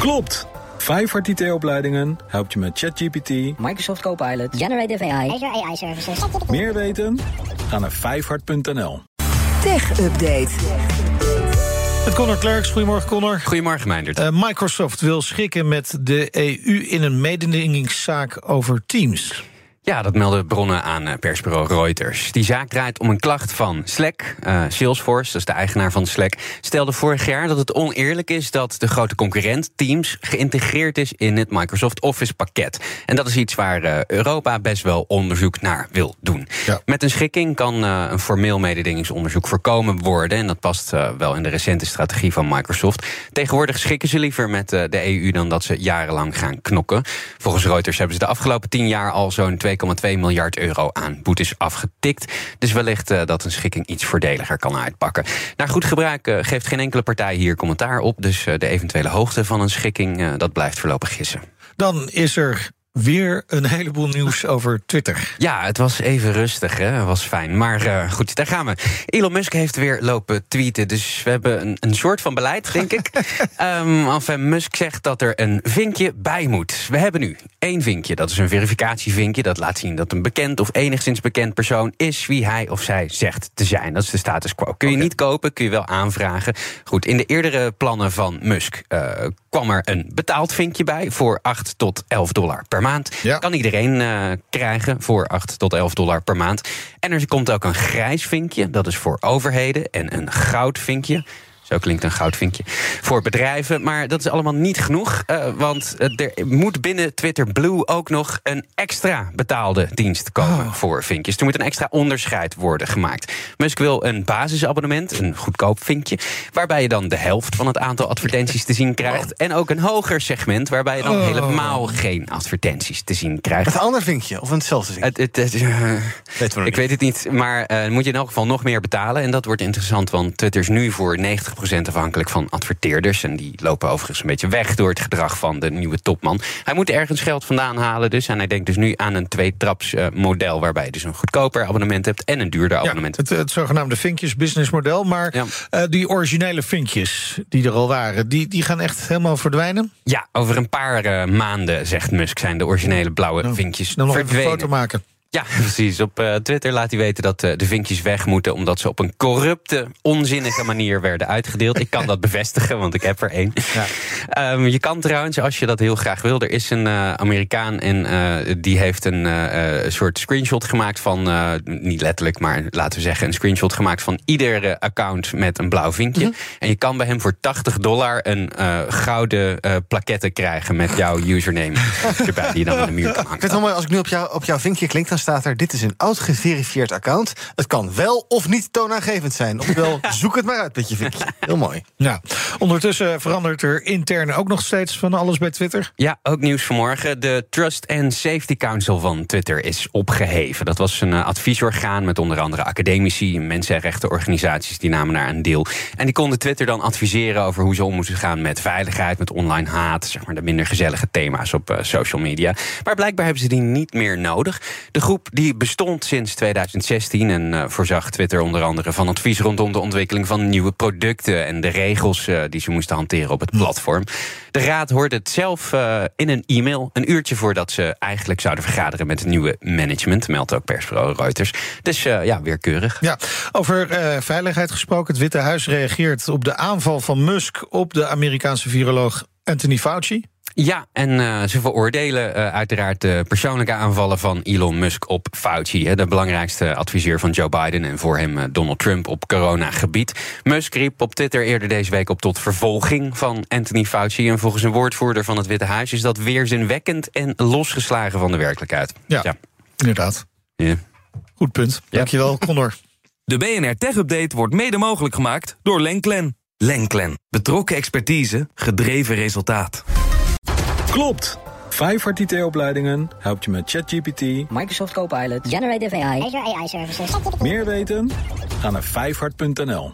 Klopt! Vijfhart IT-opleidingen helpt je met ChatGPT, Microsoft Copilot, Generative AI, Azure AI Services. Meer weten? Ga naar vijfhart.nl. Tech Update. Met Connor Klerks. Goedemorgen, Connor. Goedemorgen, Meindert. Uh, Microsoft wil schikken met de EU in een mededingingszaak over Teams. Ja, dat melden bronnen aan eh, persbureau Reuters. Die zaak draait om een klacht van Slack. Uh, Salesforce, dat is de eigenaar van Slack, stelde vorig jaar dat het oneerlijk is dat de grote concurrent Teams geïntegreerd is in het Microsoft Office pakket. En dat is iets waar uh, Europa best wel onderzoek naar wil doen. Ja. Met een schikking kan een formeel mededingingsonderzoek voorkomen worden. En dat past wel in de recente strategie van Microsoft. Tegenwoordig schikken ze liever met de EU dan dat ze jarenlang gaan knokken. Volgens Reuters hebben ze de afgelopen tien jaar al zo'n 2,2 miljard euro aan boetes afgetikt. Dus wellicht uh, dat een schikking iets voordeliger kan uitpakken. Naar goed gebruik uh, geeft geen enkele partij hier commentaar op. Dus uh, de eventuele hoogte van een schikking, dat blijft voorlopig gissen. Dan is er weer een heleboel nieuws over Twitter. Ja, het was even rustig, hè? Het was fijn. Maar uh, goed, daar gaan we. Elon Musk heeft weer lopen tweeten. Dus we hebben een, een soort van beleid, denk ik. um, enfin, Musk zegt dat er een vinkje bij moet. We hebben nu één vinkje. Dat is een verificatievinkje. Dat laat zien dat een bekend of enigszins bekend persoon is wie hij of zij zegt te zijn. Dat is de status quo. Kun je okay. niet kopen, kun je wel aanvragen. Goed, in de eerdere plannen van Musk uh, kwam er een betaald vinkje bij voor 8 tot 11 dollar per maand. Ja. Kan iedereen uh, krijgen voor 8 tot 11 dollar per maand. En er komt ook een grijs vinkje, dat is voor overheden. En een goud vinkje. Zo klinkt een goudvinkje. Voor bedrijven. Maar dat is allemaal niet genoeg. Uh, want er moet binnen Twitter Blue ook nog een extra betaalde dienst komen Oh. voor vinkjes. Er moet een extra onderscheid worden gemaakt. Musk wil een basisabonnement, een goedkoop vinkje. Waarbij je dan de helft van het aantal advertenties te zien krijgt. En ook een hoger segment waarbij je dan Oh. helemaal geen advertenties te zien krijgt. Een ander vinkje of hetzelfde vinkje? Het, het, het, uh, nog ik weet het niet, maar uh, moet je in elk geval nog meer betalen. En dat wordt interessant, want Twitter is nu voor 90% afhankelijk van adverteerders. En die lopen overigens een beetje weg door het gedrag van de nieuwe topman. Hij moet ergens geld vandaan halen dus. En hij denkt dus nu aan een tweetraps model... waarbij je dus een goedkoper abonnement hebt en een duurder abonnement. Het, het zogenaamde vinkjes businessmodel. Maar Ja. uh, die originele vinkjes die er al waren... Die, die gaan echt helemaal verdwijnen? Ja, over een paar uh, maanden, zegt Musk... zijn de originele blauwe Nou, vinkjes Dan nog even een verdwenen. foto maken. Ja, precies. Op uh, Twitter laat hij weten dat uh, de vinkjes weg moeten... omdat ze op een corrupte, onzinnige manier werden uitgedeeld. Ik kan dat bevestigen, want ik heb er één. Ja. Um, je kan trouwens, als je dat heel graag wil... er is een uh, Amerikaan en die heeft een soort screenshot gemaakt van... niet letterlijk, maar laten we zeggen... een screenshot gemaakt van ieder account met een blauw vinkje. Mhm. En je kan bij hem voor 80 dollar een gouden plaquette krijgen... met jouw username erbij, die je dan aan de muur kan hangen. Ik vind het wel mooi, als ik nu op, jou, op jouw vinkje klik... dan staat er, dit is een oud geverifieerd account. Het kan wel of niet toonaangevend zijn. Oftewel, zoek het maar uit met je vinkje. Heel mooi. Ja. Ondertussen verandert er intern ook nog steeds van alles bij Twitter. Ja, ook nieuws vanmorgen. De Trust and Safety Council van Twitter is opgeheven. Dat was een uh, adviesorgaan met onder andere academici... en mensenrechtenorganisaties die namen daar een deel. En die konden Twitter dan adviseren over hoe ze om moesten gaan... met veiligheid, met online haat, zeg maar de minder gezellige thema's op uh, social media. Maar blijkbaar hebben ze die niet meer nodig. De groep die bestond sinds 2016 en uh, voorzag Twitter onder andere van advies rondom de ontwikkeling van nieuwe producten en de regels die ze moesten hanteren op het platform. De raad hoorde het zelf uh, in een e-mail, een uurtje voordat ze eigenlijk zouden vergaderen met het nieuwe management, meldt ook persbureau Reuters. Dus ja, weer keurig. Ja, over veiligheid gesproken. Het Witte Huis reageert op de aanval van Musk op de Amerikaanse viroloog Anthony Fauci. Ja, en uh, ze veroordelen uh, uiteraard de persoonlijke aanvallen van Elon Musk op Fauci, hè, de belangrijkste adviseur van Joe Biden en voor hem uh, Donald Trump op coronagebied. Musk riep op Twitter eerder deze week op tot vervolging van Anthony Fauci. En volgens een woordvoerder van het Witte Huis is dat weerzinwekkend en losgeslagen van de werkelijkheid. Ja, ja. inderdaad. Ja. Goed punt. Ja. Dankjewel, Connor. De BNR Tech Update wordt mede mogelijk gemaakt door Lenklen. Lenklen. Betrokken expertise, gedreven resultaat. Klopt! Vijfhart IT-opleidingen helpt je met ChatGPT, Microsoft Copilot, Generative AI, Azure AI Services. Meer weten? Ga naar vijfhart.nl.